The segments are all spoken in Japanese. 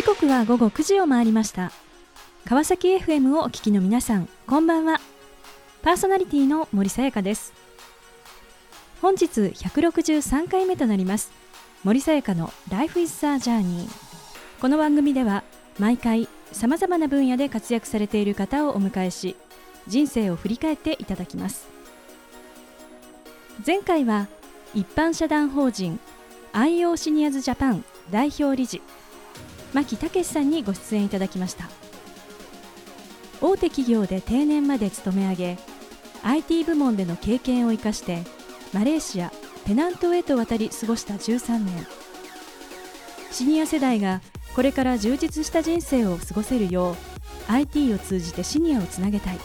時刻は午後9時を回りました。川崎 FM をお聞きの皆さんこんばんは。パーソナリティの森さやかです。本日163回目となります。森さやかの Life is a Journey この番組では毎回さまざまな分野で活躍されている方をお迎えし人生を振り返っていただきます。前回は一般社団法人 IO シニアズジャパン代表理事牧武さんにご出演いただきました。大手企業で定年まで勤め上げ IT 部門での経験を生かしてマレーシアペナントへと渡り過ごした13年。シニア世代がこれから充実した人生を過ごせるよう IT を通じてシニアをつなげたい。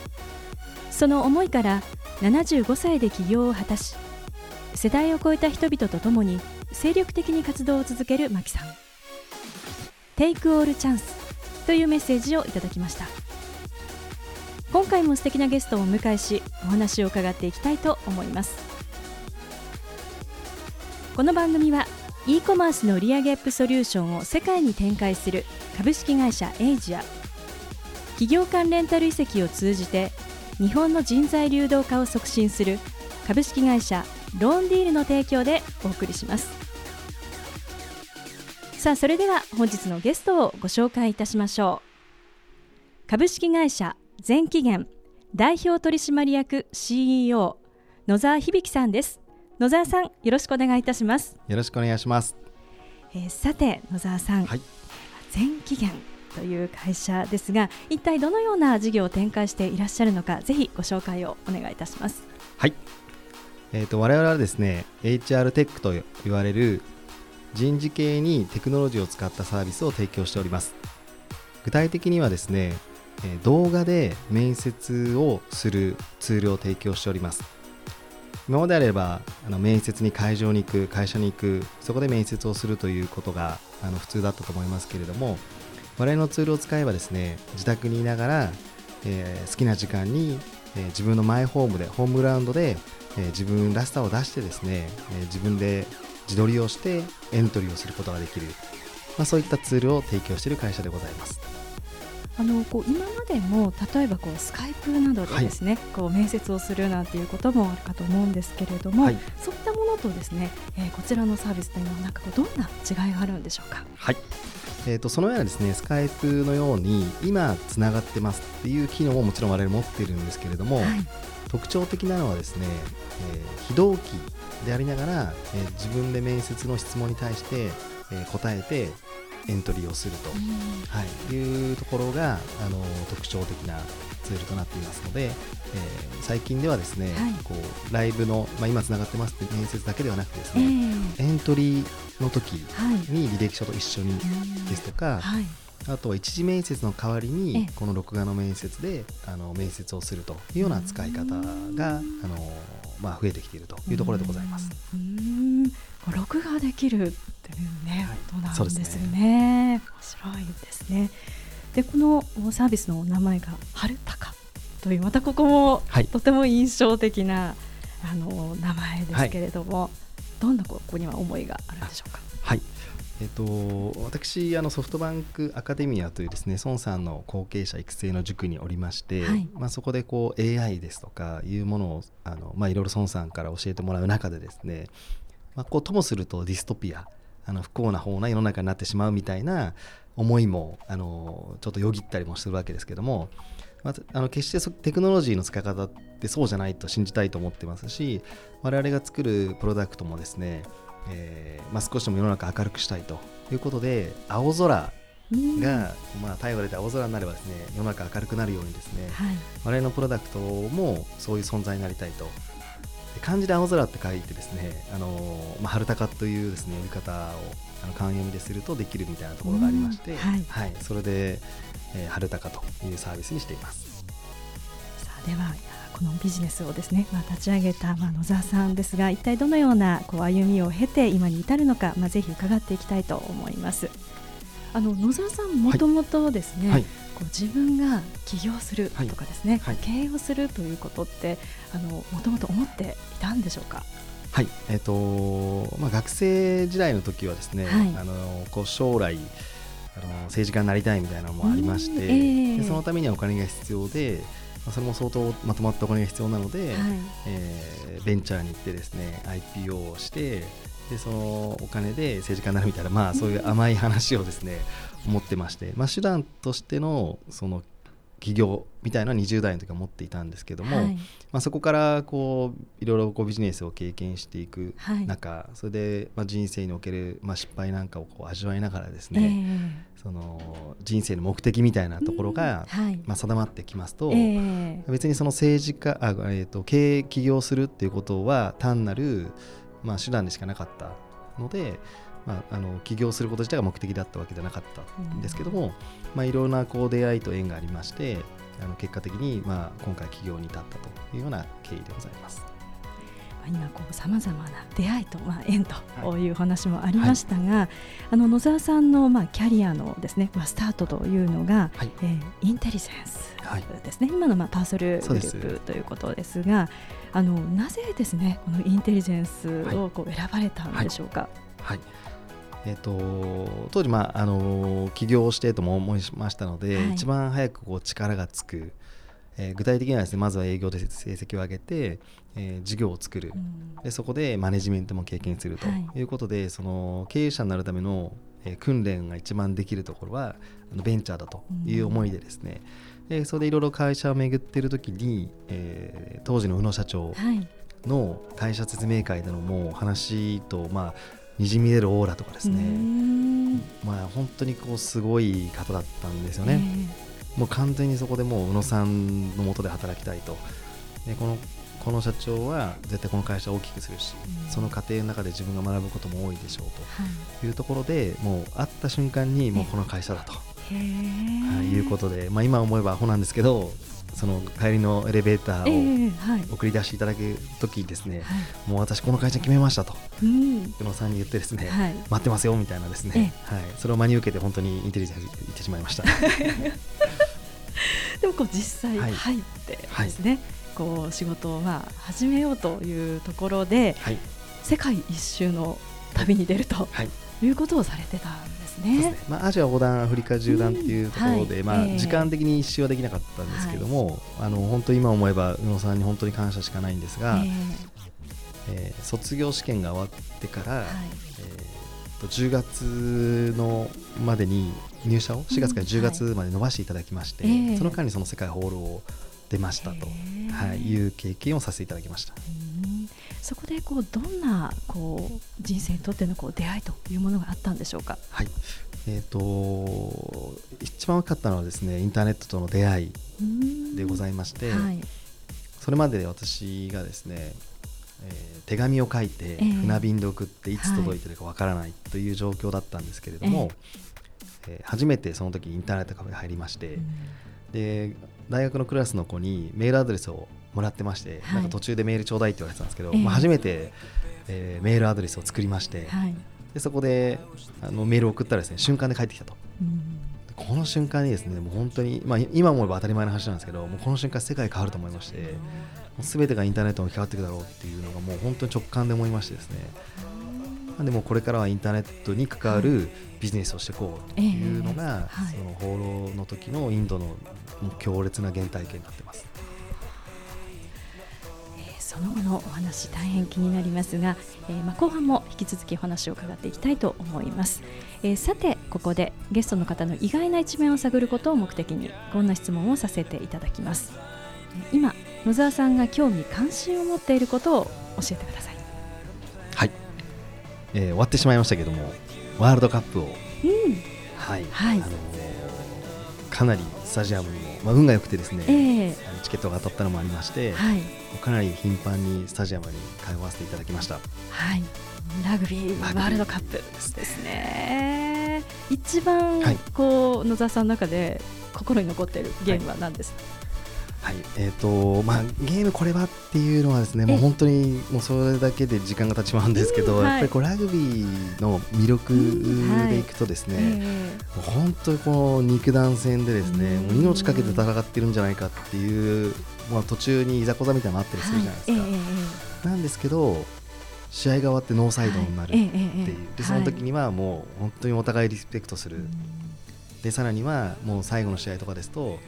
その思いから75歳で起業を果たし世代を超えた人々と共に精力的に活動を続ける牧さん。Take All Chance というメッセージをいただきました。今回も素敵なゲストをお迎えしお話を伺っていきたいと思います。この番組は e コマースの売上アップソリューションを世界に展開する株式会社エイジア企業間レンタル移籍を通じて日本の人材流動化を促進する株式会社ローンディールの提供でお送りします。さあそれでは本日のゲストをご紹介いたしましょう。株式会社全期限代表取締役 CEO 野沢響さんです。野沢さんよろしくお願いいたします。よろしくお願いします、えー、さて野沢さん、はい、全期限という会社ですが一体どのような事業を展開していらっしゃるのかぜひご紹介をお願いいたします。はい。えーと、我々はですね HR テックと言われる人事系にテクノロジーを使ったサービスを提供しております。具体的にはですね動画で面接をするツールを提供しております。今まであればあの面接に会場に行く会社に行くそこで面接をするということがあの普通だったと思いますけれども我々のツールを使えばですね自宅にいながら、えー、好きな時間に、えー、自分のマイホームでホームグラウンドで、えー、自分らしさを出してですね、え自分で自撮りをしてエントリーをすることができる、まあ、そういったツールを提供している会社でございます。あのこう今までも例えばこうスカイプなどでですね、はい、こう面接をするなんていうこともあるかと思うんですけれども、はい、そういったものとですね、えー、こちらのサービスというのはなんかこうどんな違いがあるんでしょうか？はい。えーと、そのようなですねスカイプのように今つながってますっていう機能ももちろん我々持っているんですけれども、はい、特徴的なのはですね、えー、非同期でありながら、えー、自分で面接の質問に対して、えー、答えてエントリーをすると、はい、いうところがあの特徴的なツールとなっていますので、えー、最近ではですね、はい、こうライブの、まあ、今つながってますって面接だけではなくてですね、えー、エントリーの時に履歴書と一緒にですとか、はい、あとは一次面接の代わりにこの録画の面接であの面接をするというような使い方があの、まあ、増えてきているというところでございます。録画できるっていうね、ことなんですよね。面白いですね。でこのサービスの名前が春高というまたここもとても印象的な、あの名前ですけれども、どんなここには思いがあるんでしょうか？はい。えっと、私あのソフトバンクアカデミアというですね孫さんの後継者育成の塾におりまして、はい、まあ、そこでこう AI ですとかいうものをあの、まあ、いろいろ孫さんから教えてもらう中でですねまあ、こうともするとディストピアあの不幸な方な世の中になってしまうみたいな思いもあのちょっとよぎったりもするわけですけども、まあ、あの決してテクノロジーの使い方ってそうじゃないと信じたいと思ってますし我々が作るプロダクトもですね、えーまあ、少しでも世の中明るくしたいということで青空が、まあ、太陽が出て青空になればですね世の中明るくなるようにですね、はい、我々のプロダクトもそういう存在になりたいと。漢字で青空って書いてですね、あのまあ、春高というですね読み方をあの漢読みでするとできるみたいなところがありまして、はい、はい、それで、えー、春高というサービスにしています。さあではこのビジネスをですね、まあ、立ち上げた、まあ、野沢さんですが一体どのようなこう歩みを経て今に至るのか、まあ、ぜひ伺っていきたいと思います。あの野沢さんもともとですね、はい。はいこう自分が起業するとかですね、はい、経営をするということってあのもともと思っていたんでしょうか？はい、えっ、ー、とまあ学生時代の時はですね、はい、あのこう将来あの政治家になりたいみたいなのもありまして、えー、でそのためにはお金が必要で、まあ、それも相当まとまったお金が必要なので、はい、えー、ベンチャーに行ってですね IPO をしてでそのお金で政治家になるみたいな、まあ、そういう甘い話をですね、思ってまして、まあ、手段としてのその起業みたいな20代の時は持っていたんですけども、はい、まあ、そこからこういろいろこうビジネスを経験していく中、はい、それでまあ人生におけるまあ失敗なんかをこう味わいながらですね、えー、その人生の目的みたいなところが、まあ、定まってきますと、えー、別にその政治家あ、えー、と経営起業するっていうことは単なるまあ手段でしかなかったので。まあ、あの起業すること自体が目的だったわけじゃなかったんですけども、まあ、いろんなこう出会いと縁がありましてあの結果的に、まあ、今回起業に至ったというような経緯でございます。今こうさまざまな出会いと、まあ、縁という話もありましたが、はい、あの野沢さんの、まあ、キャリアのですね、まあ、スタートというのが、はい、えー、インテリジェンスですね、はい、今の、まあ、パーソルグループということですがあのなぜですねこのインテリジェンスをこう選ばれたんでしょうか？はい。えーと、当時、まあ、あの起業してとも思いましたので、はい、一番早くこう力がつく、えー、具体的にはです、ね、まずは営業で成績を上げて、えー、事業を作る、うん、でそこでマネジメントも経験するとい。うことで、はい、その経営者になるための、えー、訓練が一番できるところはあのベンチャーだという思いでですね、うん、でそれでいろいろ会社を巡っている時に、えー、当時の宇野社長の会社説明会でのもう話と、まあにじみ出るオーラとかですね。まあ本当にこうすごい方だったんですよね、もう完全にそこでもう宇野さんのもとで働きたいと。でこのこの社長は絶対この会社を大きくするし、その過程の中で自分が学ぶことも多いでしょうとい。うところで、もう会った瞬間にもうこの会社だと、はい、いうことで、まあ、今思えばアホなんですけどその帰りのエレベーターを送り出していただく時ですね、もう私この会社決めましたと、宇野さんに言ってですね、待ってますよみたいなですね、はい、それを真に受けて本当にインテリジェンス言ってしまいました でもこう実際入ってですね、こう仕事をまあ始めようというところで、世界一周の旅に出るとい。うことをされてたんですね。すね。まあ、アジア横断アフリカ縦断っていうところで、うんはい、まあ、時間的に一周はできなかったんですけども、あの本当今思えば宇野さんに本当に感謝しかないんですが、えー、えー、卒業試験が終わってから、はい、えー、と10月のまでに入社を4月から10月まで伸ばしていただきまして、うんはい、その間にその世界ホールを出ましたと、はい、いう経験をさせていただきました。そこでこうどんなこう人生にとってのこう出会いというものがあったんでしょうか？はい。えっ、ー、と一番大きかったのはですねインターネットとの出会いでございまして、はい、それまで私がですね、えー、手紙を書いて船便で送っていつ届いてるかわからないという状況だったんですけれども、えー、えー、初めてその時インターネットカフェに入りまして、で大学のクラスの子にメールアドレスをもらってまして、はい、なんか途中でメールちょうだいって言われてたんですけど、えー、まあ、初めて、えー、メールアドレスを作りまして、はい、でそこであのメールを送ったらですね瞬間で返ってきたと。この瞬間にですねもう本当に、まあ、今思えば当たり前の話なんですけどもうこの瞬間世界変わると思いましてすべてがインターネットに変わっていくだろうっていうのがもう本当に直感で思いましてですね。でもこれからはインターネットに関わるビジネスをしていこうというのが、その放浪の時のインドの強烈な原体験になってます。その後のお話大変気になりますが、えー、まあ後半も引き続きお話を伺っていきたいと思います、えー、さてここでゲストの方の意外な一面を探ることを目的にこんな質問をさせていただきます。今野沢さんが興味関心を持っていることを教えてください。はい、えー、終わってしまいましたけどもワールドカップを、うん、はい、はい、あのかなりスタジアムにも、まあ、運が良くてですね、えー、チケットが当たったのもありまして、はい、かなり頻繁にスタジアムに通わせていただきました。はい。ラグビーワールドカップですね。一番こう、野沢さんの中で心に残っているゲームは何ですか、はい、えーとまあ、ゲームこれはっていうのはですねもう本当にもうそれだけで時間が経ちまうんですけど、うんはい、やっぱりこうラグビーの魅力でいくとですね、うんはい、本当にこう肉弾戦でですね、もう命かけて戦ってるんじゃないかっていう、まあ、途中にいざこざみたいなのあったりするじゃないですか。はい、なんですけど試合が終わってノーサイドになるっていう、でその時にはもう本当にお互いリスペクトする。でさらにはもう最後の試合とかですと、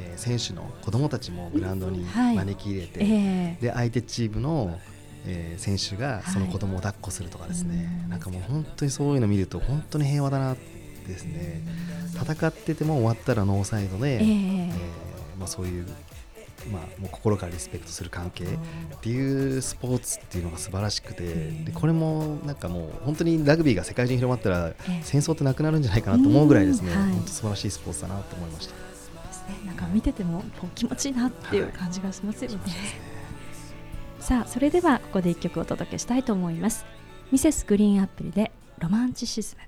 えー、選手の子供たちもグラウンドに招き入れて、はいえ。ー、で相手チームのえー、選手がその子供を抱っこするとかですね、はい、なんかもう本当にそういうのを見ると本当に平和だなですね。戦ってても終わったらノーサイドで、えー、えー、まあ、そういうまあ、もう心からリスペクトする関係っていうスポーツっていうのが素晴らしくてでこれもなんかもう本当にラグビーが世界中に広まったら戦争ってなくなるんじゃないかなと思うぐらいですね、本当素晴らしいスポーツだなと思いました。なんか見ててもこう気持ちいいなっていう感じがしますよね。はい、さあそれではここで一曲お届けしたいと思います。ミセスグリーンアップルでロマンチシズム。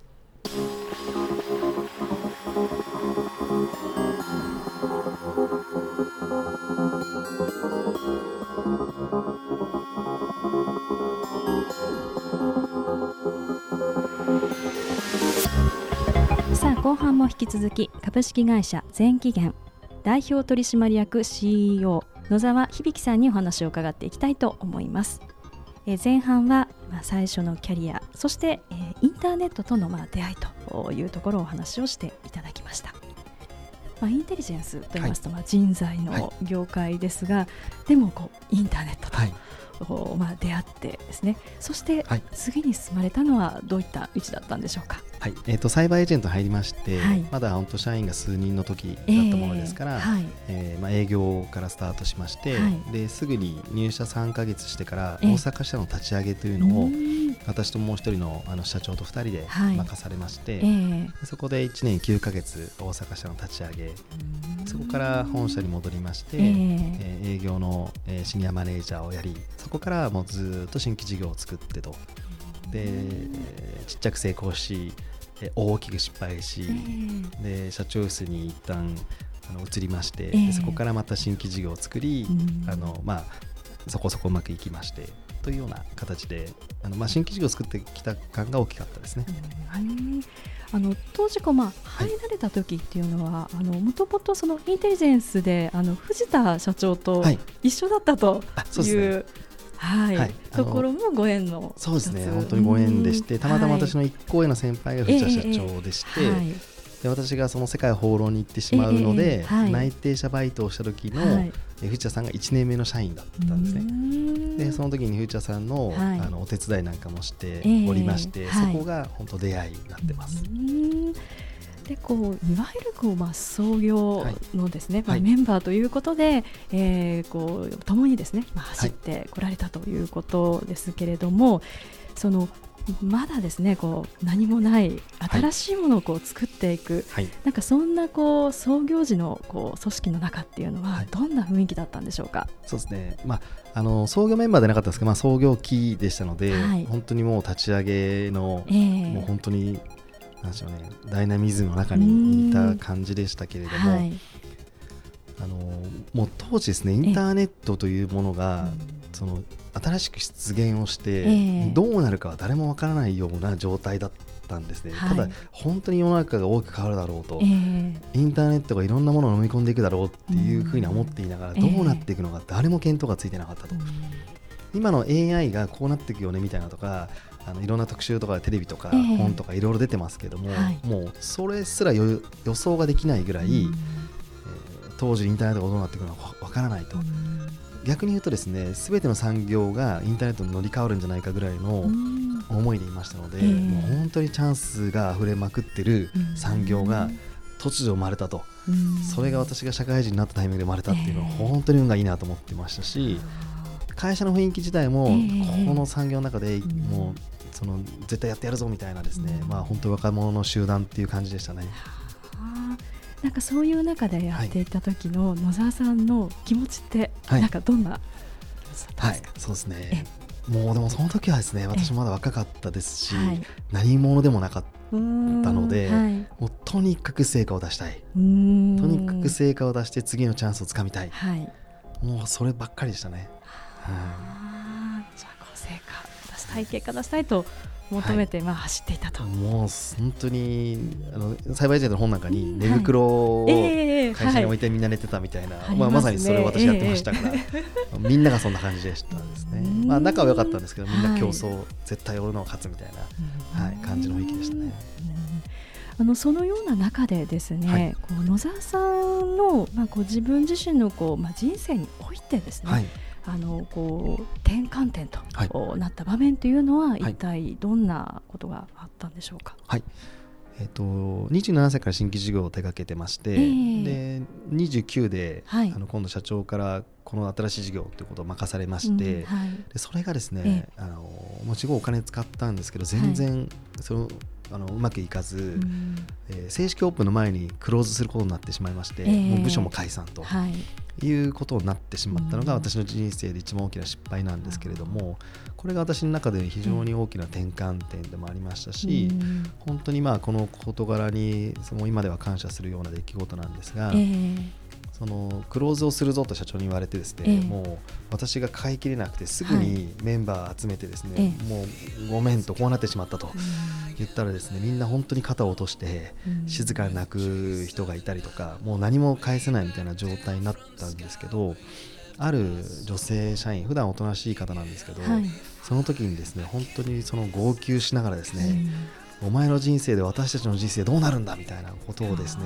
後半も引き続き株式会社全期限代表取締役 CEO 野沢響さんにお話を伺っていきたいと思います。え前半は、まあ、最初のキャリアそして、えー、インターネットとの、まあ、出会いというところをお話をしていただきました。まあ、インテリジェンスといいますと、はい、まあ、人材の業界ですが、はい、でもこうインターネットと、はいまあ、出会ってですね。そして次に進まれたのはどういった道だったんでしょうか？はい。えーと、サイバーエージェント入りまして、はい、まだ本当社員が数人の時だったものですから、えーはい。えー、まあ、営業からスタートしまして、はい、ですぐに入社3か月してから大阪支社の立ち上げというのを、えー、私ともう一人のあの社長と2人で任されまして、えー、そこで1年9か月大阪支社の立ち上げそこから本社に戻りまして、えー、営業の、えー、シニアマネージャーをやりそこからもうずっと新規事業を作ってと。でちっちゃく成功し大きく失敗し、えー、で社長室に一旦あの移りまして、えー、そこからまた新規事業を作り、うん、あのまあ、そこそこうまくいきましてというような形であの、まあ、新規事業を作ってきた感が大きかったですね。うんあの当時こう、まあ、入られた時っていうのはもともとそのインテリジェンスであの藤田社長と一緒だったという、はいはい、はい、ところもご縁のそうですね。本当にご縁でしてたまたま私の一個上の先輩が藤田社長でして、えーはい、で私がその世界放浪に行ってしまうので、えーはい、内定者バイトをした時の、はい、藤田さんが1年目の社員だったんですね。でその時に藤田さんの,、あのお手伝いなんかもしておりまして、えー、そこが本当出会いになってます。でこういわゆるこう、まあ、創業のですね、はい、まあ、メンバーということで、はい、えー、こう共にですね、まあ、走ってこられたということですけれども、はい、そのまだですねこう何もない新しいものをこう作っていく、はい、なんかそんなこう創業時のこう組織の中っていうのはどんな雰囲気だったんでしょうか、そうですね、まあ、あの創業メンバーでなかったですけど、まあ、創業期でしたので、本当にもう立ち上げの、えー、もう本当になんでしょうねダイナミズムの中にいた感じでしたけれども、はい、あのもう当時ですねインターネットというものがその新しく出現をして、えー、どうなるかは誰もわからないような状態だったんですね、はい、ただ本当に世の中が大きく変わるだろうと、えー、インターネットがいろんなものを飲み込んでいくだろうっていうふうに思っていながら、どうなっていくのか誰も見当がついてなかったと。今の AI がこうなっていくよねみたいなとかあのいろんな特集とかテレビとか本とかいろいろ出てますけども、えーはい、もうそれすら予想ができないぐらい、えー、当時インターネットがどうなっていくのかわからないと。逆に言うとですね全ての産業がインターネットに乗り換わるんじゃないかぐらいの思いでいましたので、えー、もう本当にチャンスが溢れまくってる産業が突如生まれたと、それが私が社会人になったタイミングで生まれたっていうのは本当に運がいいなと思ってましたし、会社の雰囲気自体もこの産業の中でもうその絶対やってやるぞみたいなですね、うん、まあ本当若者の集団っていう感じでしたね。なんかそういう中でやっていた時の野沢さんの気持ちって、なんかどんな、はい、そうですね。もうでもその時はですね私まだ若かったですし、はい、何者でもなかったので、はい、もうとにかく成果を出したい。とにかく成果を出して次のチャンスをつかみたい、はい、もうそればっかりでしたね。はいしたい結果出したいと求めて、はい、まあ走っていたと。もう本当にあの栽培エージェントの本なんかに寝袋を会社に置いてみんな寝てたみたいな、はい、まあ、まさにそれを私やってましたから、えー、みんながそんな感じでしたですね、まあ、仲は良かったんですけどみんな競争、はい、絶対俺の勝つみたいな、はい、感じの雰囲気でしたね。あのそのような中でですね、はい、こう野沢さんの、まあ、こう自分自身のこう、まあ、人生においてですね、はい、あのこう転換点となった場面というのは、一体どんなことがあったんでしょうか？はい。えーと、27歳から新規事業を手掛けてまして、えー、で29で、はい、あの今度社長からこの新しい事業ということを任されまして、うんはい、でそれがですね、えー、あのもちろんお金使ったんですけど全然その、あのうまくいかず、うん、えー、正式オープンの前にクローズすることになってしまいまして、えー、もう部署も解散と、はい、いうことになってしまったのが私の人生で一番大きな失敗なんですけれども、これが私の中で非常に大きな転換点でもありましたし、うん、本当にまあこの事柄にその今では感謝するような出来事なんですが、えー、そのクローズをするぞと社長に言われてですね、えー、もう私が買い切れなくてすぐにメンバー集めてですね、はい、もうごめんとこうなってしまったと言ったらですねみんな本当に肩を落として静かに泣く人がいたりとかもう何も返せないみたいな状態になったんですけどある女性社員普段おとなしい方なんですけど、はい、その時にですね本当にその号泣しながらですね、お前の人生で私たちの人生どうなるんだみたいなことをですね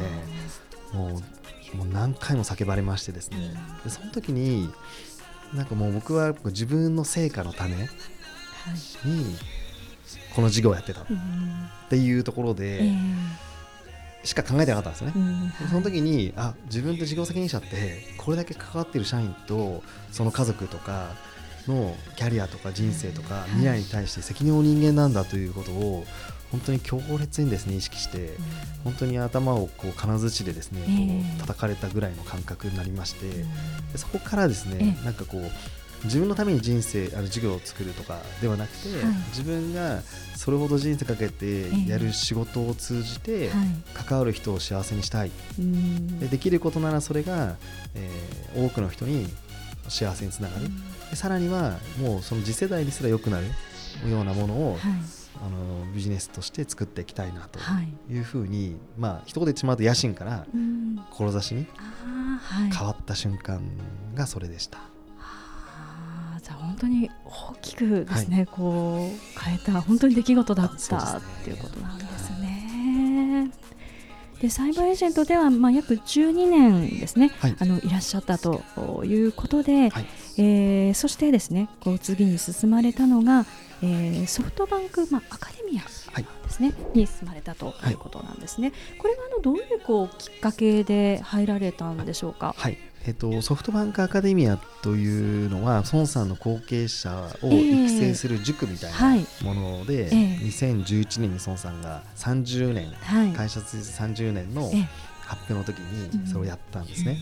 もうもう何回も叫ばれましてですね、でその時になんかもう僕は自分の成果のためにこの事業をやってたっていうところで、しか考えてなかったんですよね、うん、その時にあ自分って事業責任者ってこれだけ関わっている社員とその家族とかのキャリアとか人生とか未来に対して責任を人間なんだということを本当に強烈にですね意識して、本当に頭をこう金槌でですね、こう叩かれたぐらいの感覚になりまして、でそこからですね、なんかこう自分のために人生あの授業を作るとかではなくて、はい、自分がそれほど人生かけてやる仕事を通じて、関わる人を幸せにしたい、でできることならそれが、えー、多くの人に幸せにつながる、でさらにはもうその次世代にすら良くなるようなものを、はいあのビジネスとして作っていきたいなとい。うふうに、はい、まあ一言で言ってしまうと野心から志に変わった瞬間がそれでした。はい、じゃあ本当に大きくですね、はい、こう変えた本当に出来事だった、ね、っていうことなんですね。でサイバーエージェントでは、まあ、約12年ですね、はい、あのいらっしゃったということで、はい、えー、そしてですねこう次に進まれたのが、えー、ソフトバンク、まあ、アカデミアですね、はい、に進まれたということなんですね。これはあのどういうこうきっかけで入られたんでしょうか？はい。えっと、ソフトバンクアカデミアというのは孫さんの後継者を育成する塾みたいなもので、えーはい、2011年に孫さんが30年、はい、会社通じ30年の発表の時にそれをやったんですね。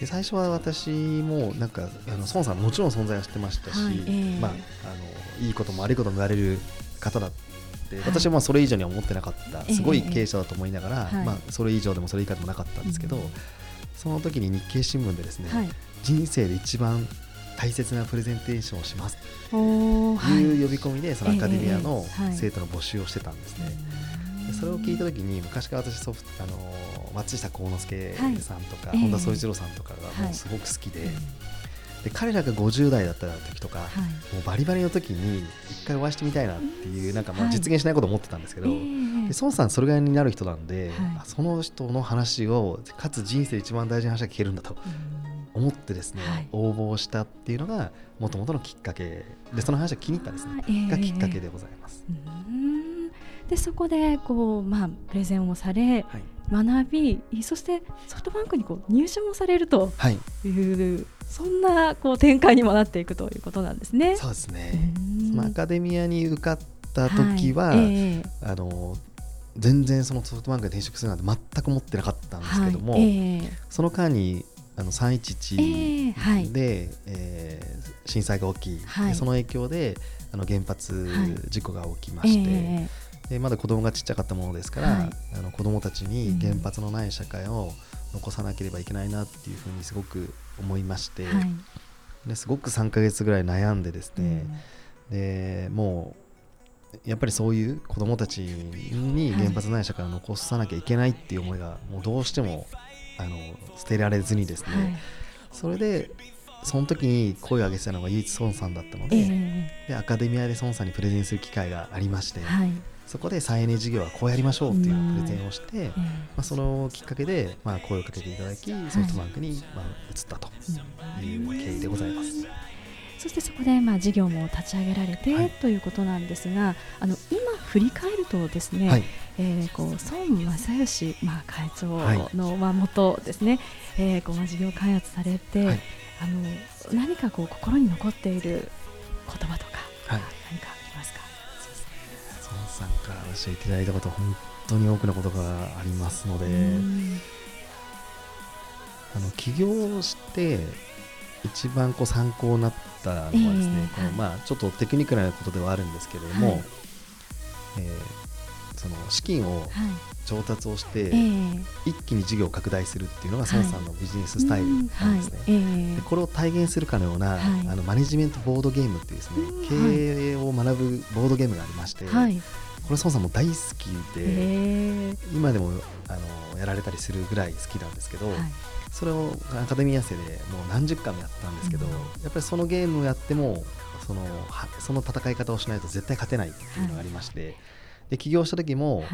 で最初は私もなんかあの孫さんもちろん存在は知ってましたし、はいえー、まあ、あのいいことも悪いことも言われる方だって私はまあそれ以上には思ってなかったすごい経営者だと思いながら、えー、まあ、それ以上でもそれ以下でもなかったんですけど、その時に日経新聞でですね、はい、人生で一番大切なプレゼンテーションをしますという呼び込みでそのアカデミアの生徒の募集をしてたんですね。それを聞いた時に昔から私ソフトあの松下幸之助さんとか、はい、本田宗一郎さんとかがもうすごく好きで。はいで彼らが50代だった時とか、はい、もうバリバリの時に一回お会いしてみたいなっていうなんかまあ実現しないことを思ってたんですけど、はい、で孫さんそれぐらいになる人なんで、はい、その人の話をかつ人生一番大事な話が聞けるんだと思ってですね、応募したっていうのがもともとのきっかけでその話が気に入ったですね、えー、がきっかけでございます。でそこでこう、まあ、プレゼンをされ、学びそしてソフトバンクにこう入社もされるとい。う、そんなこう展開にもなっていくということなんですね。そうですね。そのアカデミアに受かった時は、はい。えー、あの全然そのソフトバンクに転職するなんて全く思ってなかったんですけども、はい。えー、その間にあの311で、えーはい。えー、震災が起き、はい、その影響であの原発事故が起きまして、えー、でまだ子供がちっちゃかったものですから、はい、あの子供たちに原発のない社会を残さなければいけないなっていうふうにすごく思いまして、はい、ですごく3か月ぐらい悩んでですね、うん、でもうやっぱりそういう子どもたちに原発ない社会を残さなきゃいけないっていう思いがもうどうしてもあの捨てられずにですね、はい、それでその時に声を上げてたのが唯一孫さんだったのでえー、でアカデミアで孫さんにプレゼンする機会がありまして、はい、そこで再エネ事業はこうやりましょうっていうプレゼンをして、まあ、そのきっかけで、まあ、声をかけていただきソフトバンクに、まあ、移ったという経緯でございます。そしてそこでまあ事業も立ち上げられて、はい、ということなんですがあの今振り返るとですね、はい、えー、こう孫正義、まあ、会長の、まあ、元ですね、えー、こう事業開発されて、はい、あの何かこう心に残っている言葉とか、はい、さんから教えていただいたこと本当に多くのことがありますのであの起業して一番こう参考になったのはですね、えー、このまあちょっとテクニカルなことではあるんですけれども、はい、えー、その資金を調達をして、一気に事業を拡大するっていうのが孫さんのビジネススタイルなんですね。でこれを体現するかのような、あのマネジメントボードゲームっていうですね、経営を学ぶボードゲームがありまして、これ孫さんも大好きで、今でもあのやられたりするぐらい好きなんですけど、それをアカデミー生でもう何十回もやったんですけど、やっぱりそのゲームをやってもそのその戦い方をしないと絶対勝てないっていうのがありまして、で起業した時も、はい。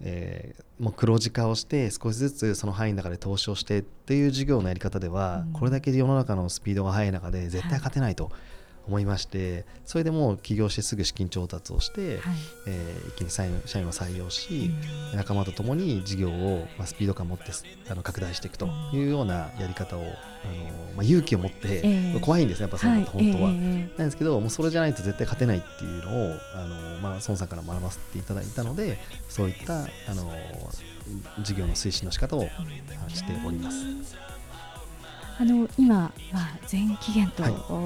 えー、もう黒字化をして少しずつその範囲の中で投資をしてっていう事業のやり方では、これだけ世の中のスピードが速い中で絶対勝てないと。思いましてそれでもう起業してすぐ資金調達をして、はい、えー、一気に社員社員を採用し、うん、仲間と共に事業を、まあ、スピード感を持ってあの拡大していくというようなやり方を、あのまあ、勇気を持って、えー、怖いんですねやっぱその本当は、はいえー、なんですけどもうそれじゃないと絶対勝てないっていうのをあの、まあ、孫さんから学ばせていただいたのでそういったあの事業の推進の仕方をしております。あの今、まあ、全期限と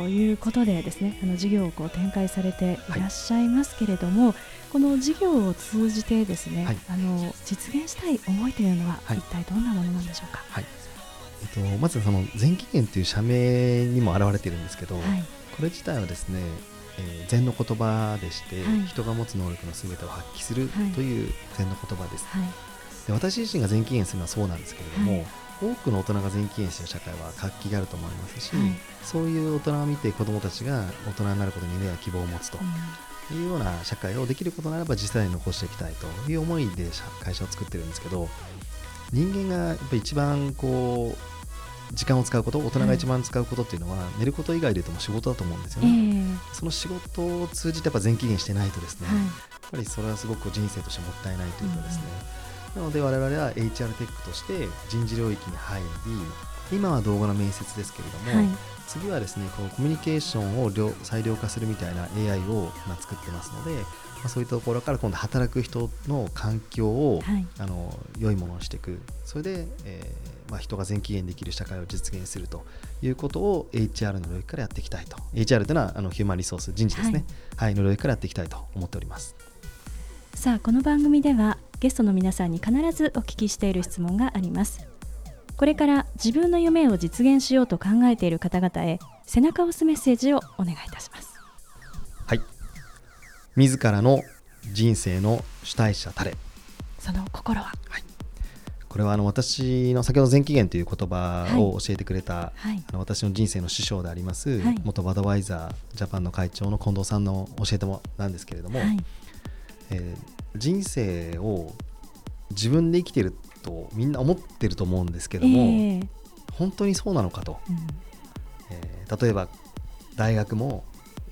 い。うことでですね、はい、あの事業をこう展開されていらっしゃいますけれども、はい、この事業を通じてですね、はい、あの実現したい思いというのは、一体どんなものなんでしょうか？えっと、まずその全期限という社名にも表れているんですけど、これ自体はですね、えー、禅の言葉でして、人が持つ能力のすべてを発揮するという禅の言葉です。で私自身が全期限するのはそうなんですけれども、多くの大人が全期限している社会は活気があると思いますし、はい、そういう大人を見て子どもたちが大人になることに夢や希望を持つと。いうような社会をできることならば実際に残していきたいという思いで会社を作ってるんですけど人間がやっぱり一番こう時間を使うこと大人が一番使うことっていうのは、寝ること以外で言うとも仕事だと思うんですよね、えー、その仕事を通じてやっぱ全期限してないとですね、はい、やっぱりそれはすごく人生としてもったいないというかですね、うんなので我々は HR テックとして人事領域に入り今は動画の面接ですけれども、はい、次はですねこうコミュニケーションを裁量化するみたいな AI を今作ってますので、まあ、そういったところから今度働く人の環境を、はい、あの良いものにしていく。それで、えーまあ、人が全期限できる社会を実現するということを HR の領域からやっていきたいと。HR というのはあのヒューマンリソース人事ですね、はい、はい、の領域からやっていきたいと思っております。さあこの番組ではゲストの皆さんに必ずお聞きしている質問があります。これから自分の夢を実現しようと考えている方々へ背中を押すメッセージをお願いいたします。はい。自らの人生の主体者たれその心は、はい、これはあの私の先ほど全期限という言葉を教えてくれた、はい、あの私の人生の師匠であります、はい、元バドワイザージャパンの会長の近藤さんの教えてもなんですけれども、はい、えー、人生を自分で生きてるとみんな思ってると思うんですけども、えー、本当にそうなのかと、うん、えー、例えば大学も、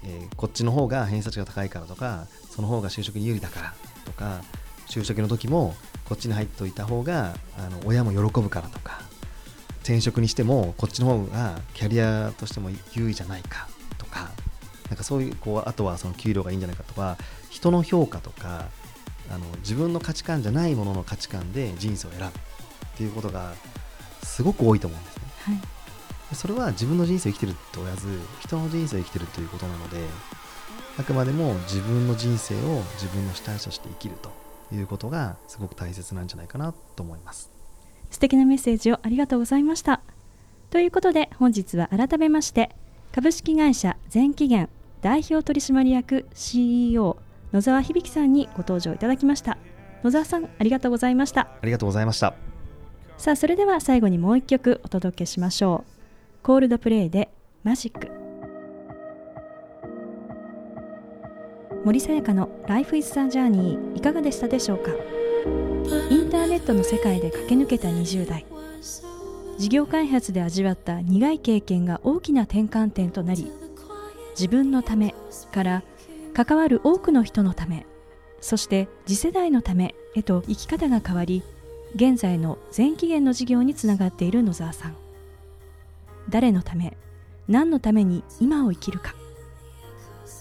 えー、こっちの方が偏差値が高いからとかその方が就職に有利だからとか就職の時もこっちに入っておいた方があの親も喜ぶからとか転職にしてもこっちの方がキャリアとしても優位じゃないかとかなんかそういうこうあとはその給料がいいんじゃないかとか人の評価とかあの自分の価値観じゃないものの価値観で人生を選ぶっていうことがすごく多いと思うんですね。はい、それは自分の人生を生きてると言わず人の人生を生きてるということなのであくまでも自分の人生を自分の主体として生きるということがすごく大切なんじゃないかなと思います。素敵なメッセージをありがとうございました。ということで本日は改めまして株式会社全期限代表取締役 CEO 野沢響さんにご登場いただきました。野沢さんありがとうございました。ありがとうございました。さあそれでは最後にもう一曲お届けしましょう。コールドプレイでマジック。森さやかの Life is a Journey いかがでしたでしょうか？インターネットの世界で駆け抜けた20代。事業開発で味わった苦い経験が大きな転換点となり自分のためから関わる多くの人のためそして次世代のためへと生き方が変わり現在の全期限の事業につながっている野沢さん。誰のため何のために今を生きるか。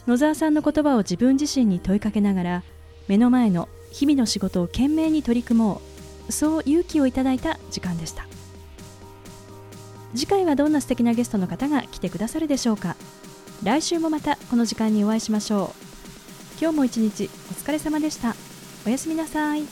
野沢さんの言葉を自分自身に問いかけながら目の前の日々の仕事を懸命に取り組もうそう勇気をいただいた時間でした。次回はどんな素敵なゲストの方が来てくださるでしょうか。来週もまたこの時間にお会いしましょう今日も一日お疲れ様でしたおやすみなさい。